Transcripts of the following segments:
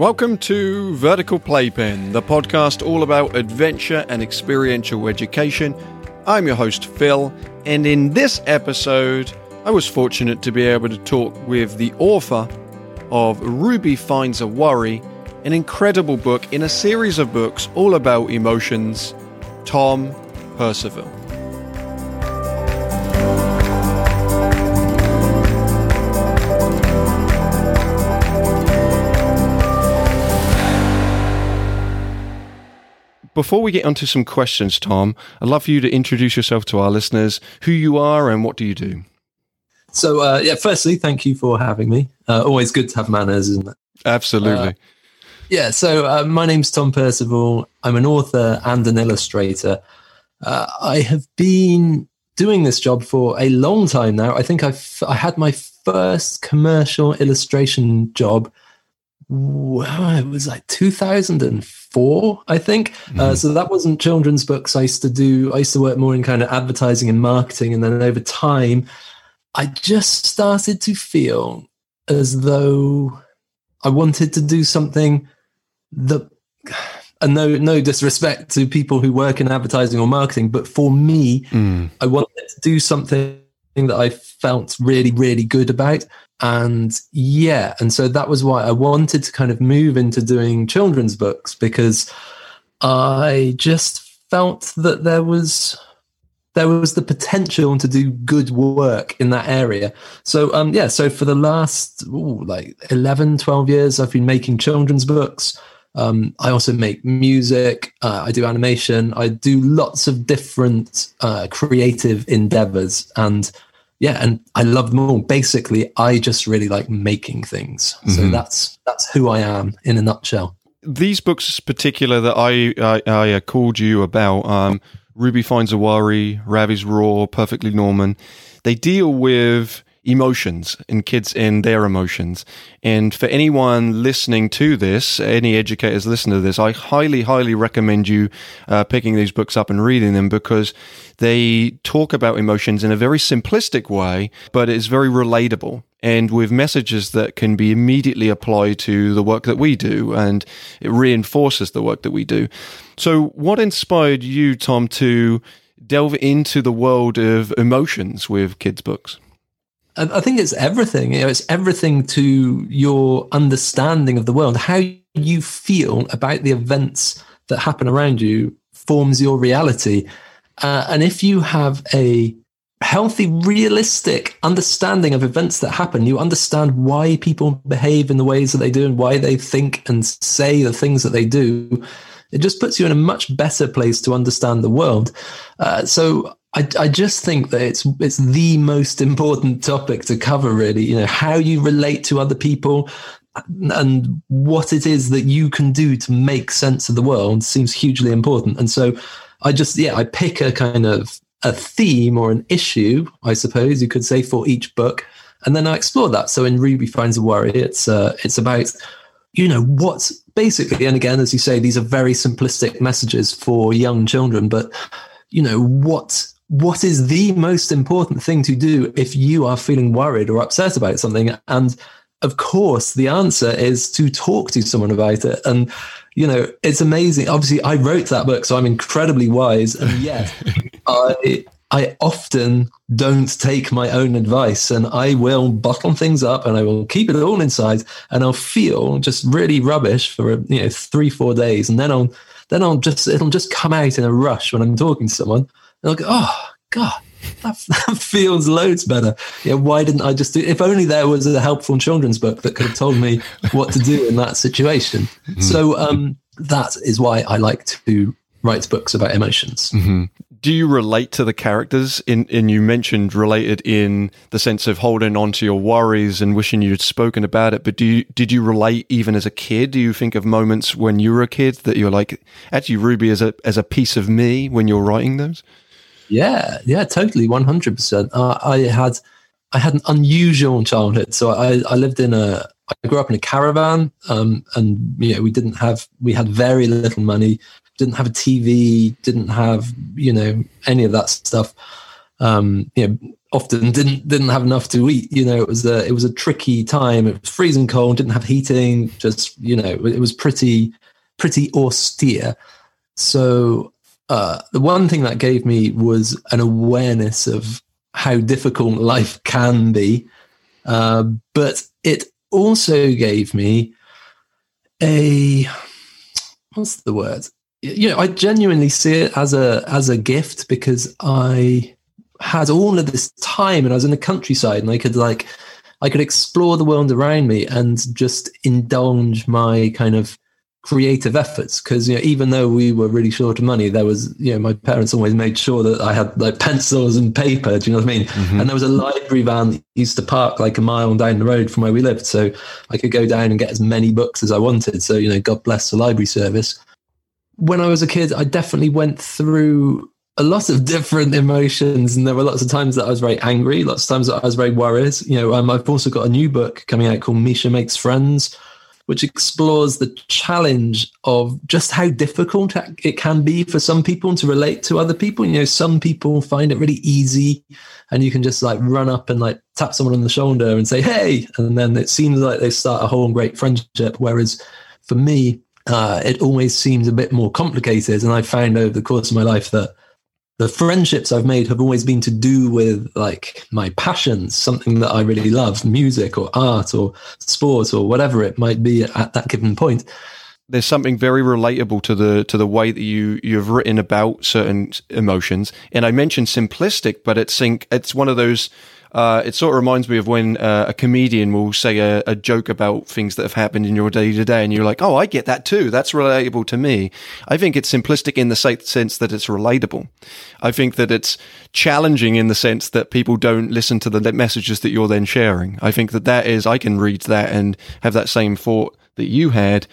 Welcome to Vertical Playpen, the podcast all about adventure and experiential education. I'm your host, Phil, and in this episode, I was fortunate to be able to talk with the author of Ruby Finds a Worry, an incredible book in a series of books all about emotions, Tom Percival. Before we get onto some questions, Tom, I'd love for you to introduce yourself to our listeners, who you are and what do you do? So, uh, yeah, firstly, thank you for having me. Uh, always good to have manners, isn't it? Absolutely. Uh, yeah, so uh, my name's Tom Percival. I'm an author and an illustrator. Uh, I have been doing this job for a long time now. I think I've, I had my first commercial illustration job. Wow, it was like 2004 I think. Mm. Uh, mm-hmm. so that wasn't children's books. I used to do. I used to work more in kind of advertising and marketing, and then over time, I just started to feel as though I wanted to do something that. And no, no disrespect to people who work in advertising or marketing, but for me, mm. I wanted to do something that I felt really, really good about. And yeah, and so that was why I wanted to kind of move into doing children's books because I just felt that there was there was the potential to do good work in that area. So um yeah, so for the last ooh, like 11 12 years I've been making children's books. Um, I also make music. Uh, I do animation. I do lots of different uh, creative endeavors, and yeah, and I love them all. Basically, I just really like making things. Mm-hmm. So that's that's who I am in a nutshell. These books, in particular that I I, I uh, called you about, um, Ruby finds a worry, Ravi's Roar, perfectly Norman. They deal with emotions and kids and their emotions. And for anyone listening to this, any educators listening to this, I highly, highly recommend you uh, picking these books up and reading them because they talk about emotions in a very simplistic way, but it's very relatable and with messages that can be immediately applied to the work that we do and it reinforces the work that we do. So, what inspired you, Tom, to delve into the world of emotions with kids' books? I think it's everything. You know, it's everything to your understanding of the world. How you feel about the events that happen around you forms your reality. Uh, and if you have a healthy, realistic understanding of events that happen, you understand why people behave in the ways that they do and why they think and say the things that they do. It just puts you in a much better place to understand the world. Uh, so I, I just think that it's it's the most important topic to cover. Really, you know, how you relate to other people and what it is that you can do to make sense of the world seems hugely important. And so, I just yeah, I pick a kind of a theme or an issue, I suppose you could say, for each book, and then I explore that. So in Ruby Finds a Worry, it's uh, it's about you know what's basically, and again, as you say, these are very simplistic messages for young children, but you know what what is the most important thing to do if you are feeling worried or upset about something? And of course, the answer is to talk to someone about it. And, you know, it's amazing. Obviously, I wrote that book, so I'm incredibly wise. And yet, I, I often don't take my own advice and I will bottle things up and I will keep it all inside and I'll feel just really rubbish for, you know, three, four days. And then I'll, then I'll just, it'll just come out in a rush when I'm talking to someone They'll go, oh, God, that, that, feels loads better. Yeah, why didn't I just do? If only there was a helpful children's book that could have told me what to do in that situation. Mm-hmm. So um, that is why I like to write books about emotions. Mm-hmm. Do you relate to the characters? In, in you mentioned related in the sense of holding on to your worries and wishing you'd spoken about it. But do you did you relate even as a kid? Do you think of moments when you were a kid that you're like, actually, Ruby as a as a piece of me when you're writing those? Yeah, yeah, totally, one hundred percent. Uh, I had I had an unusual childhood. So I, I lived in a I grew up in a caravan, um, and you know we didn't have we had very little money, didn't have a TV, didn't have you know any of that stuff. Um, you know, often didn't didn't have enough to eat. You know, it was a it was a tricky time. It was freezing cold, didn't have heating. Just you know, it was pretty pretty austere. So uh, the one thing that gave me was an awareness of how difficult life can be, uh, but it also gave me a what's the word? You know, I genuinely see it as a as a gift because I had all of this time and I was in the countryside and I could like I could explore the world around me and just indulge my kind of creative efforts. Because you know even though we were really short of money there was you know my parents always made sure that I had like pencils and paper do you know what I mean? Mm-hmm. and there was a library van that used to park like a mile down the road from where we lived so I could go down and get as many books as I wanted. So you know God bless the library service when I was a kid I definitely went through a lot of different emotions, and there were lots of times that I was very angry, lots of times that I was very worried. You know, um, I've also got a new book coming out called Meesha Makes Friends, which explores the challenge of just how difficult it can be for some people to relate to other people. You know, some people find it really easy, and you can just like run up and like tap someone on the shoulder and say, "Hey," and then it seems like they start a whole great friendship. Whereas for me, uh, it always seems a bit more complicated, and I found over the course of my life that the friendships I've made have always been to do with like my passions, something that I really love, music or art or sport or whatever it might be at that given point. There's something very relatable to the to the way that you you've written about certain emotions, and I mentioned simplistic, but it's it's one of those uh, it sort of reminds me of when uh, a comedian will say a, a, joke about things that have happened in your day to day, and you're like, "Oh, I get that too. That's relatable to me." I think it's simplistic in the sense that it's relatable. I think that it's challenging in the sense that people don't listen to the messages that you're then sharing. I think that that is, I can read that and have that same thought that you had,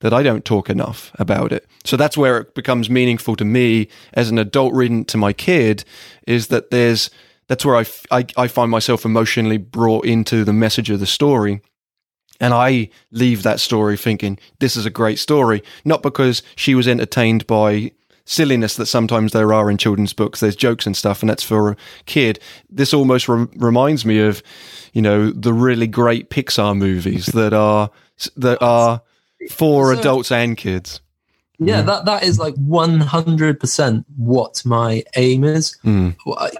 that I don't talk enough about it. So that's where it becomes meaningful to me as an adult reading to my kid is that there's that's where I, I, I find myself emotionally brought into the message of the story. And I leave that story thinking, this is a great story. Not because she was entertained by silliness that sometimes there are in children's books. There's jokes and stuff, and that's for a kid. This almost re- reminds me of, you know, the really great Pixar movies that are that are for so, adults and kids. Yeah, mm. that that is like one hundred percent what my aim is. Mm. I,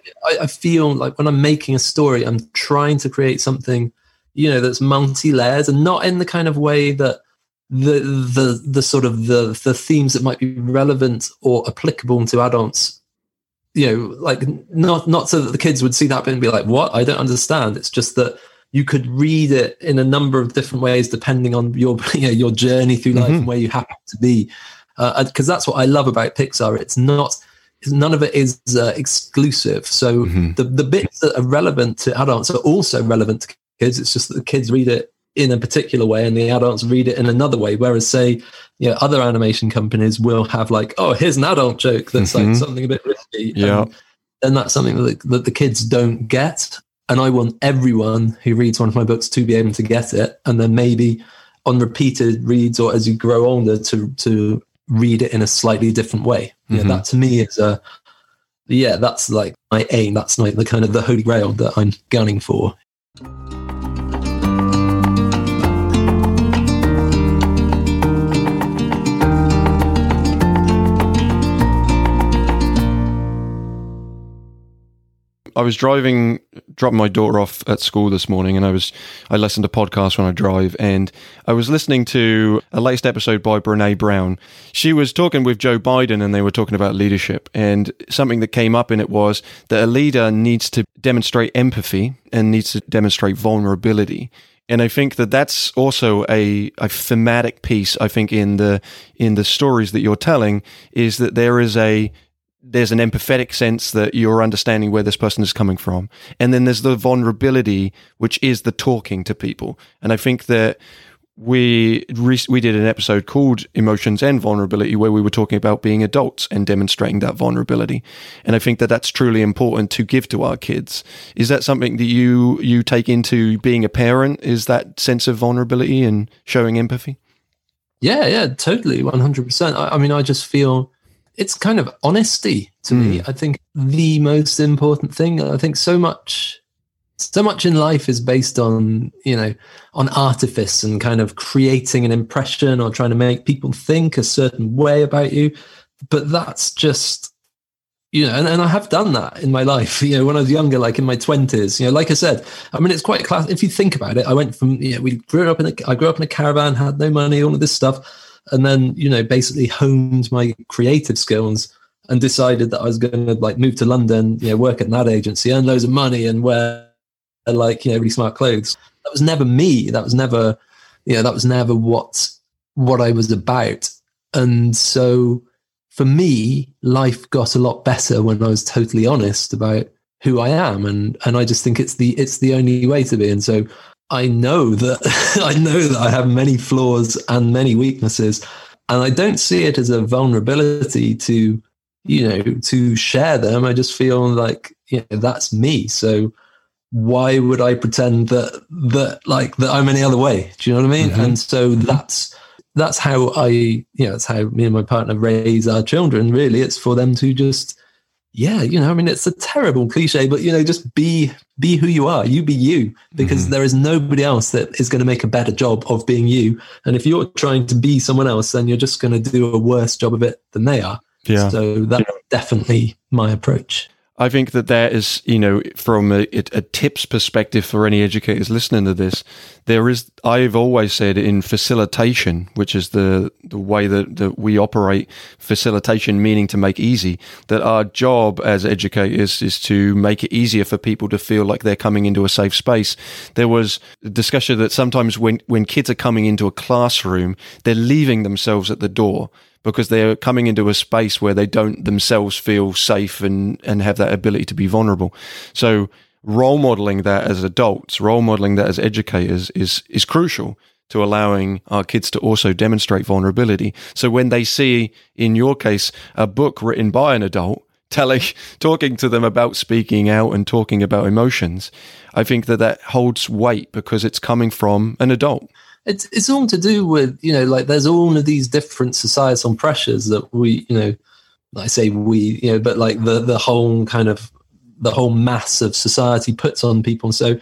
I feel like when I'm making a story, I'm trying to create something, you know, that's multi-layers and not in the kind of way that the the the sort of the the themes that might be relevant or applicable to adults you know like not not so that the kids would see that and be like what i don't understand it's just that you could read it in a number of different ways depending on your you know, your journey through life mm-hmm. and where you happen to be because uh, that's what I love about Pixar. It's not none of it is uh, exclusive. So mm-hmm. the the bits that are relevant to adults are also relevant to kids. It's just that the kids read it in a particular way and the adults read it in another way. Whereas, say, you know, other animation companies will have like, oh, here's an adult joke that's mm-hmm. like something a bit risky. Yeah. And, that's something that, that the kids don't get. And I want everyone who reads one of my books to be able to get it. And then maybe on repeated reads or as you grow older to to read it in a slightly different way. Mm-hmm. Yeah, that to me is a yeah, that's like my aim. That's like the kind of the holy grail that I'm gunning for. I was driving, dropping my daughter off at school this morning, and I was I listen to podcasts when I drive, and I was listening to a latest episode by Brene Brown. She was talking with Joe Biden, and they were talking about leadership, and something that came up in it was that a leader needs to demonstrate empathy and needs to demonstrate vulnerability. And I think that that's also a, a thematic piece. I think in the in the stories that you're telling is that there is a there's an empathetic sense that you're understanding where this person is coming from. And then there's the vulnerability, which is the talking to people. And I think that we we did an episode called emotions and vulnerability where we were talking about being adults and demonstrating that vulnerability. And i think that that's truly important to give to our kids. Is that something that you you take into being a parent? Is that sense of vulnerability and showing empathy? Yeah yeah totally 100% i, I mean i just feel it's kind of honesty to mm. me. Hmm. I think the most important thing. I think so much so much in life is based on you know on artifice and kind of creating an impression or trying to make people think a certain way about you but that's just you know and, and i have done that in my life you know when i was younger like in my 20s you know like i said i mean it's quite class if you think about it i went from you know we grew up in a i grew up in a caravan had no money all of this stuff and then you know basically honed my creative skills and decided that i was going to like move to london you know work at ad agency earn loads of money and wear like you know really smart clothes. That was never me. That was never you know that was never what what I was about. And so for me, life got a lot better when I was totally honest about who I am, and and I just think it's the it's the only way to be. And so I know that I know that I have many flaws and many weaknesses, and I don't see it as a vulnerability to you know to share them. I just feel like you know, that's me. So why would I pretend that that like that I'm any other way? Do you know what I mean? Mm-hmm. And so that's that's how I you know that's how me and my partner raise our children. Really, it's for them to just yeah, you know, I mean, it's a terrible cliche, but you know, just be be who you are. You be you, because mm-hmm. there is nobody else that is going to make a better job of being you. And if you're trying to be someone else, then you're just going to do a worse job of it than they are. Yeah. So that's yeah. definitely my approach. I think that there is, you know, from a, a, tips perspective for any educators listening to this, there is. I've always said in facilitation, which is the the way that, that we operate, facilitation meaning to make easy. That our job as educators is to make it easier for people to feel like they're coming into a safe space. There was discussion that sometimes when when kids are coming into a classroom, they're leaving themselves at the door because they're coming into a space where they don't themselves feel safe and, and have that ability to be vulnerable. So role modeling that as adults, role modeling that as educators is, is crucial to allowing our kids to also demonstrate vulnerability. So when they see, in your case, a book written by an adult, telling, talking to them about speaking out and talking about emotions, I think that that holds weight because it's coming from an adult it's it's all to do with you know like there's all of these different societal pressures that we you know I say we you know but like the the whole kind of the whole mass of society puts on people. So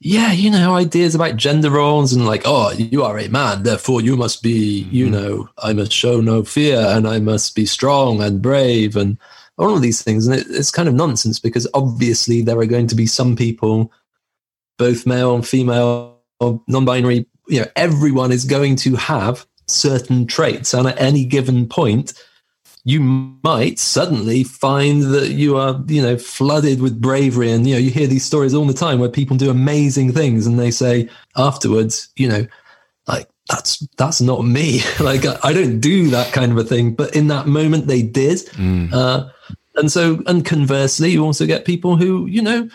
yeah, you know, ideas about gender roles and like, oh, you are a man, therefore you must be, mm-hmm. you know, I must show no fear and I must be strong and brave and all of these things. And it, it's kind of nonsense because obviously there are going to be some people, both male and female, non-binary you know everyone is going to have certain traits. And at any given point you might suddenly find that you are you know flooded with bravery. And you know you hear these stories all the time where people do amazing things and they say afterwards you know like that's that's not me. Like I, don't do that kind of a thing. But in that moment they did. Mm. uh, and so and conversely you also get people who you know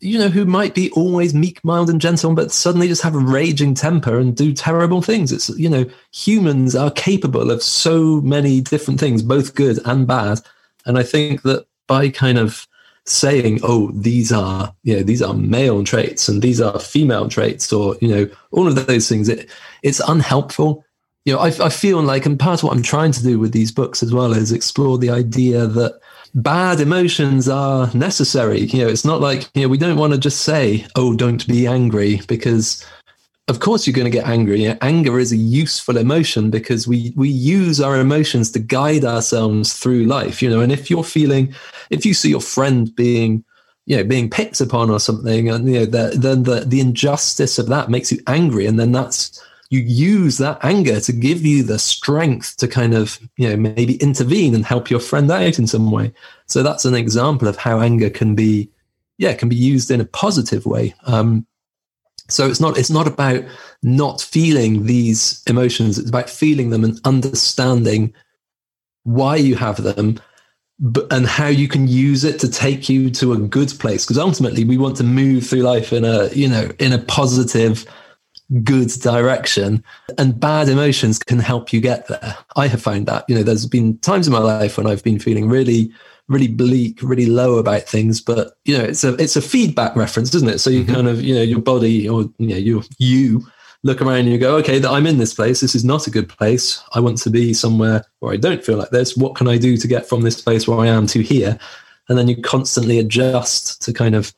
you know, who might be always meek, mild, and gentle, but suddenly just have a raging temper and do terrible things. It's, you know, humans are capable of so many different things, both good and bad. And I think that by kind of saying, oh, these are, you know, these are male traits and these are female traits, or, you know, all of those things, it, it's unhelpful. You know, I, I feel like, and part of what I'm trying to do with these books as well is explore the idea that bad emotions are necessary. You know, it's not like, you know, we don't want to just say, oh, don't be angry because of course you're going to get angry. Anger is a useful emotion because we we use our emotions to guide ourselves through life, you know, and if you're feeling if you see your friend being you know being picked upon or something and you know the, then the the injustice of that makes you angry and then that's you use that anger to give you the strength to kind of you know maybe intervene and help your friend out in some way. So that's an example of how anger can be yeah can be used in a positive way. Um, so it's not it's not about not feeling these emotions. It's about feeling them and understanding why you have them but, and how you can use it to take you to a good place. Because ultimately we want to move through life in a you know in a positive good direction and bad emotions can help you get there i have found that you know there's been times in my life when i've been feeling really really bleak really low about things but you know it's a it's a feedback reference isn't it so you mm-hmm. kind of you know your body or you know you you look around and you go, okay, that I'm in this place. This is not a good place. I want to be somewhere where I don't feel like this. What can I do to get from this place where I am to here? And then you constantly adjust to kind of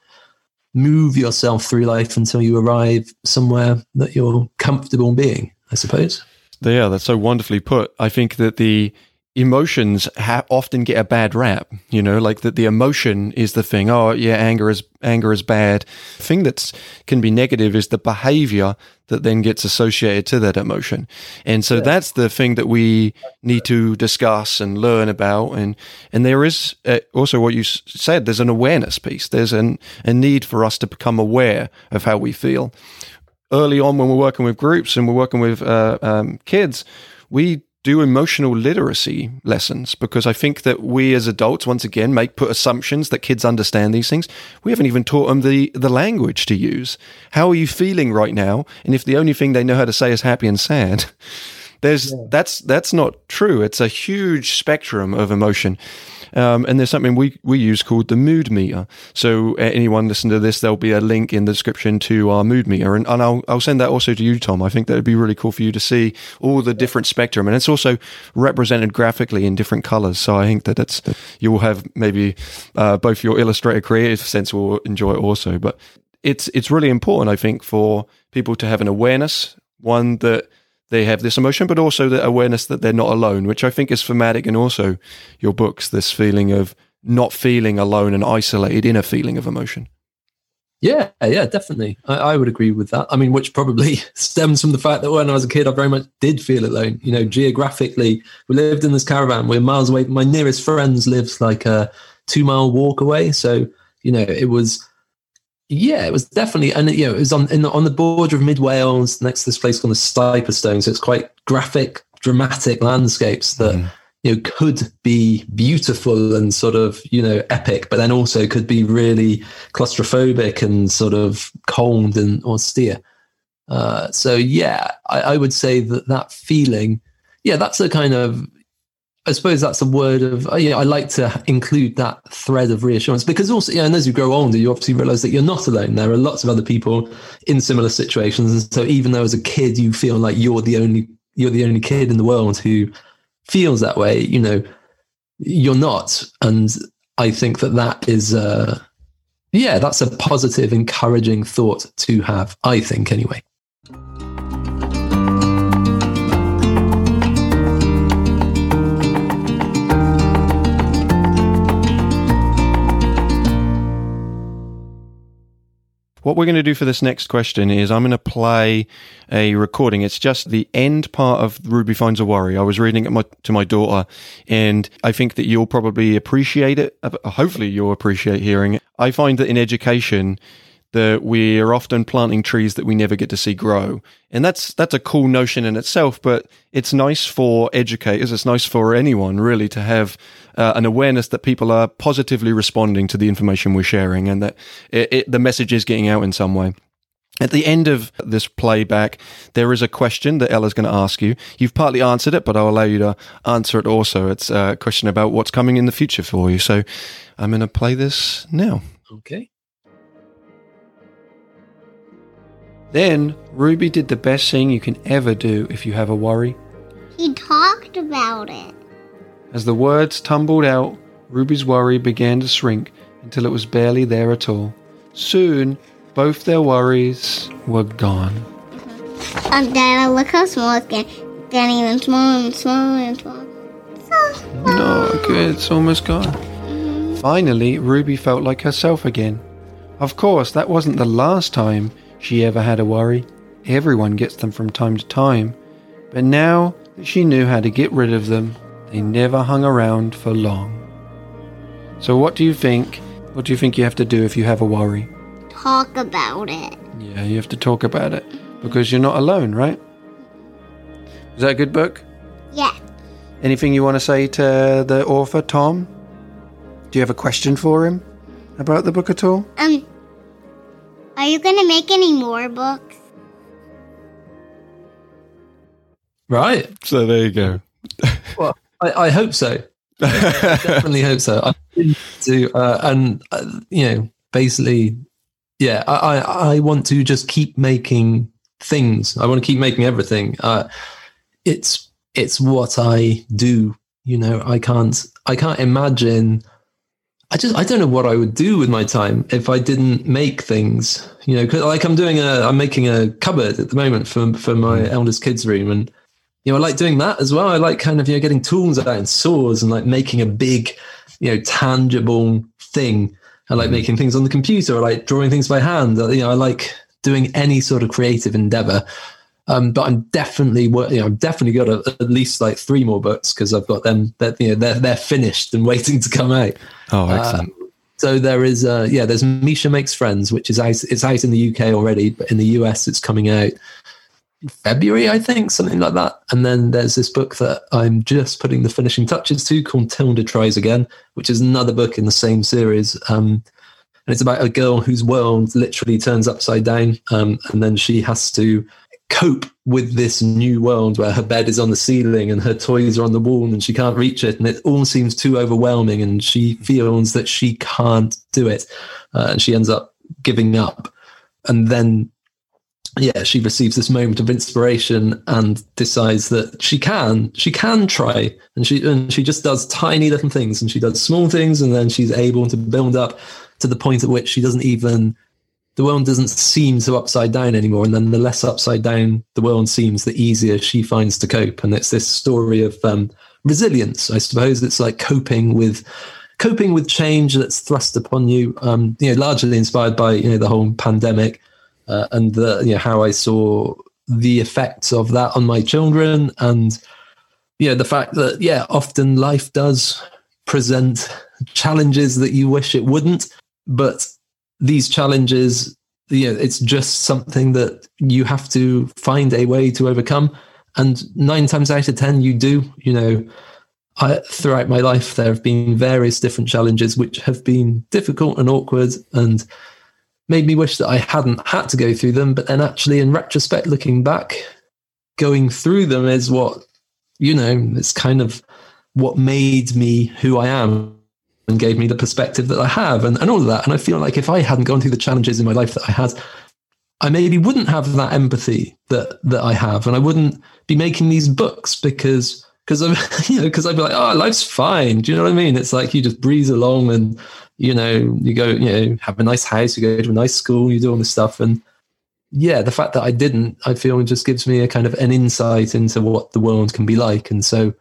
move yourself through life until you arrive somewhere that you're comfortable being, I suppose. Yeah, that's so wonderfully put. I think that the emotions ha- often get a bad rap you know like that the emotion is the thing. Oh yeah anger is anger is bad. The thing that can be negative is the behavior that then gets associated to that emotion. And so yeah. that's the thing that we need to discuss and learn about. And and there is uh, also what you said there's an awareness piece. There's an, a need for us to become aware of how we feel. Early on when we're working with groups and we're working with uh, um, kids we do emotional literacy lessons because I think that we as adults, once again, make put assumptions that kids understand these things. We haven't even taught them the, the language to use. How are you feeling right now? And if the only thing they know how to say is happy and sad, there's yeah. that's that's not true. It's a huge spectrum of emotion. Um, and there's something we, we use called the mood meter. So uh, anyone listen to this, there'll be a link in the description to our mood meter. And, and I'll, I'll send that also to you, Tom. I think that would be really cool for you to see all the different spectrum. And it's also represented graphically in different colors. So I think that it's, you will have maybe uh, both your illustrator creative sense will enjoy it also. But it's, it's really important, I think, for people to have an awareness, one that they have this emotion, but also the awareness that they're not alone, which I think is thematic and also your books, this feeling of not feeling alone and isolated in a feeling of emotion. Yeah, yeah, definitely. I, I, would agree with that. I mean, which probably stems from the fact that when I was a kid, I very much did feel alone. You know, geographically, we lived in this caravan. We're miles away. My nearest friends lived like a two mile walk away. So, you know, it was yeah, it was definitely, and you know, it was on the, on the border of mid Wales, next to this place called the Stone. So it's quite graphic, dramatic landscapes that mm. you know could be beautiful and sort of you know epic, but then also could be really claustrophobic and sort of cold and austere. Uh, so yeah, I, I would say that that feeling, yeah, that's a kind of I suppose that's a word of, oh, yeah, I like to include that thread of reassurance because also, yeah, and as you grow older, you obviously realize that you're not alone. There are lots of other people in similar situations. And so even though as a kid, you feel like you're the only, you're the only kid in the world who feels that way, you know, you're not. And I think that that is, uh, yeah, that's a positive, encouraging thought to have, I think anyway. What we're going to do for this next question is I'm going to play a recording. It's just the end part of Ruby Finds a Worry. I was reading it my, to my daughter, and I think that you'll probably appreciate it. Uh, hopefully, you'll appreciate hearing it. I find that in education, that we are often planting trees that we never get to see grow. And that's that's a cool notion in itself, but it's nice for educators, it's nice for anyone really to have uh, an awareness that people are positively responding to the information we're sharing and that it, it, the message is getting out in some way. At the end of this playback, there is a question that Ella's going to ask you. You've partly answered it, but I'll allow you to answer it also. It's a question about what's coming in the future for you. So I'm going to play this now. Okay. Then Ruby did the best thing you can ever do if you have a worry. He talked about it. As the words tumbled out, Ruby's worry began to shrink until it was barely there at all. Soon, both their worries were gone. Mm-hmm. Um, Dad, look how small it's getting. Getting even smaller and smaller and smaller. So No, good. It's almost gone. Mm-hmm. Finally, Ruby felt like herself again. Of course, that wasn't the last time she ever had a worry. Everyone gets them from time to time. But now that she knew how to get rid of them, they never hung around for long. So, what do you think? What do you think you have to do if you have a worry? Talk about it. Yeah, you have to talk about it because you're not alone, right? Is that a good book? Yeah. Anything you want to say to the author, Tom? Do you have a question for him about the book at all? Um, are you going to make any more books? Right. So there you go. well, I, I hope so. I definitely hope so. I to, uh, and uh, you know, basically, yeah, I, I, I want to just keep making things. I want to keep making everything. Uh, it's it's what I do. You know, I can't I can't imagine. I just I don't know what I would do with my time if I didn't make things. You know, cause like I'm doing a I'm making a cupboard at the moment for for my mm. eldest kids' room, and you know I like doing that as well. I like kind of you know getting tools out and saws and like making a big you know tangible thing. I like mm. making things on the computer. I like drawing things by hand. Uh, you know, I like doing any sort of creative endeavor. Um, but I'm definitely, you know, I've definitely got a, at least like three more books because I've got them that you know they're they're finished and waiting to come out. Oh, excellent! Uh, so there is, uh, yeah, there's Meesha makes friends, which is out. It's out in the UK already, but in the US, it's coming out in February, I think, something like that. And then there's this book that I'm just putting the finishing touches to called Tilda Tries Again, which is another book in the same series. Um, and it's about a girl whose world literally turns upside down, um, and then she has to cope with this new world where her bed is on the ceiling and her toys are on the wall and she can't reach it and it all seems too overwhelming and she feels that she can't do it. Uh, and she ends up giving up. And then yeah she receives this moment of inspiration and decides that she can she can try. And she and she just does tiny little things and she does small things and then she's able to build up to the point at which she doesn't even the world doesn't seem so upside down anymore. And then the less upside down the world seems, the easier she finds to cope. And it's this story of um, resilience, I suppose. It's like coping with coping with change that's thrust upon you. Um, you know, largely inspired by you know the whole pandemic uh, and the you know how I saw the effects of that on my children and you know the fact that yeah often life does present challenges that you wish it wouldn't but these challenges, you know, it's just something that you have to find a way to overcome. And nine times out of 10, you do, you know, I, throughout my life, there have been various different challenges which have been difficult and awkward and made me wish that I hadn't had to go through them. But then, actually, in retrospect, looking back, going through them is what, you know, it's kind of what made me who I am and gave me the perspective that I have and, and all of that. And I feel like if I hadn't gone through the challenges in my life that I had, I maybe wouldn't have that empathy that that I have, and I wouldn't be making these books because because I'm you know because I'd be like, oh, life's fine. Do you know what I mean? It's like you just breeze along, and you know you go you know have a nice house, you go to a nice school, you do all this stuff, and yeah, the fact that I didn't, I feel, just gives me a kind of an insight into what the world can be like, and so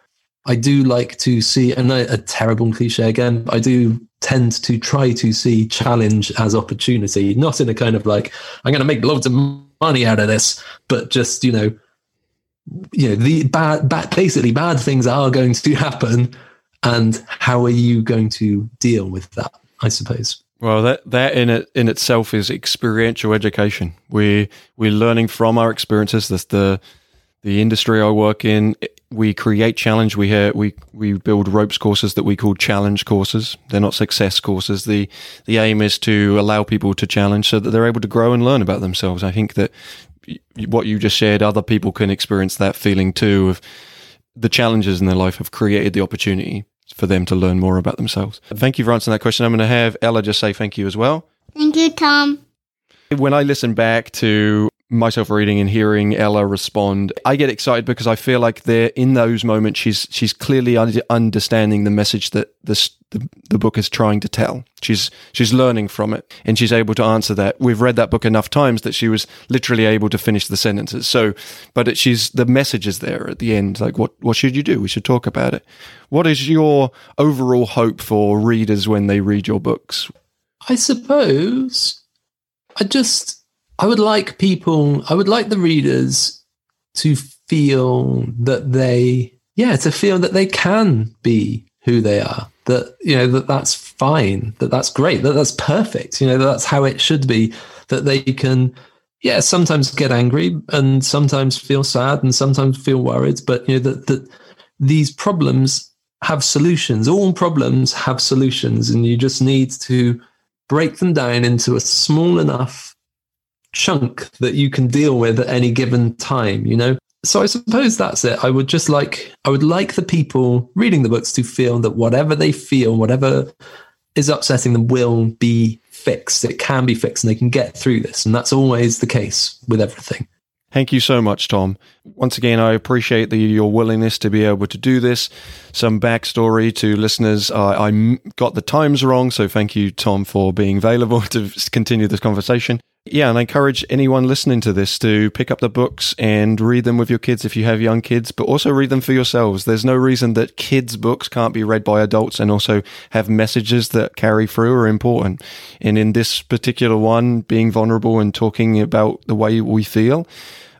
I do like to see, and a, a terrible cliche again, I do tend to try to see challenge as opportunity, not in a kind of like, I'm going to make loads of money out of this, but just, you know, you know, the bad, bad, basically bad things are going to happen. And how are you going to deal with that? I suppose. Well, that that in it in itself is experiential education. We we're learning from our experiences. That's the the industry I work in, we create challenge. We have, we we build ropes courses that we call challenge courses. They're not success courses. the The aim is to allow people to challenge so that they're able to grow and learn about themselves. I think that what you just shared, other people can experience that feeling too of the challenges in their life have created the opportunity for them to learn more about themselves. Thank you for answering that question. I'm going to have Ella just say thank you as well. Thank you, Tom. When I listen back to myself reading and hearing Ella respond, I get excited because I feel like they're in those moments. She's she's clearly understanding the message that this the, the book is trying to tell. She's she's learning from it, and she's able to answer that. We've read that book enough times that she was literally able to finish the sentences. So, but it, she's the message is there at the end. Like, what what should you do? We should talk about it. What is your overall hope for readers when they read your books? I suppose I just I would like people, I would like the readers to feel that they, yeah, to feel that they can be who they are. That, you know, that that's fine, that that's great, that that's perfect, you know, that that's how it should be, that they can, yeah, sometimes get angry and sometimes feel sad and sometimes feel worried, but, you know, that, that these problems have solutions. All problems have solutions, and you just need to break them down into a small enough chunk that you can deal with at any given time, you know? So I suppose that's it. I would just like I would like the people reading the books to feel that whatever they feel, whatever is upsetting them will be fixed. It can be fixed and they can get through this. And that's always the case with everything. Thank you so much, Tom. Once again, I appreciate the, your willingness to be able to do this. Some backstory to listeners. Uh, I got the times wrong, so thank you, Tom, for being available to continue this conversation. Yeah, and I encourage anyone listening to this to pick up the books and read them with your kids if you have young kids, but also read them for yourselves. There's no reason that kids' books can't be read by adults and also have messages that carry through are important. And in this particular one, being vulnerable and talking about the way we feel,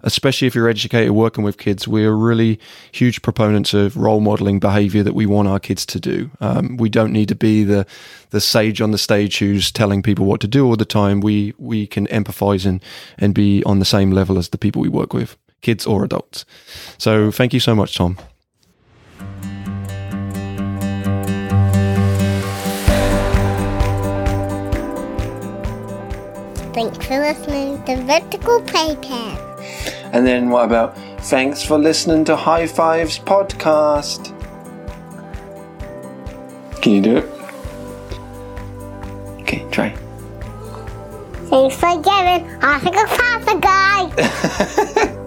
especially if you're educated working with kids, we're really huge proponents of role modeling behavior that we want our kids to do. Um, we don't need to be the the sage on the stage who's telling people what to do all the time. We we can empathize and and be on the same level as the people we work with, kids or adults. So thank you so much, Tom. Thanks for listening to Vertical Playcast. And then what about thanks for listening to High Fives podcast? Can you do it? Okay, try. Thanks for giving Oscar Pasta Guy.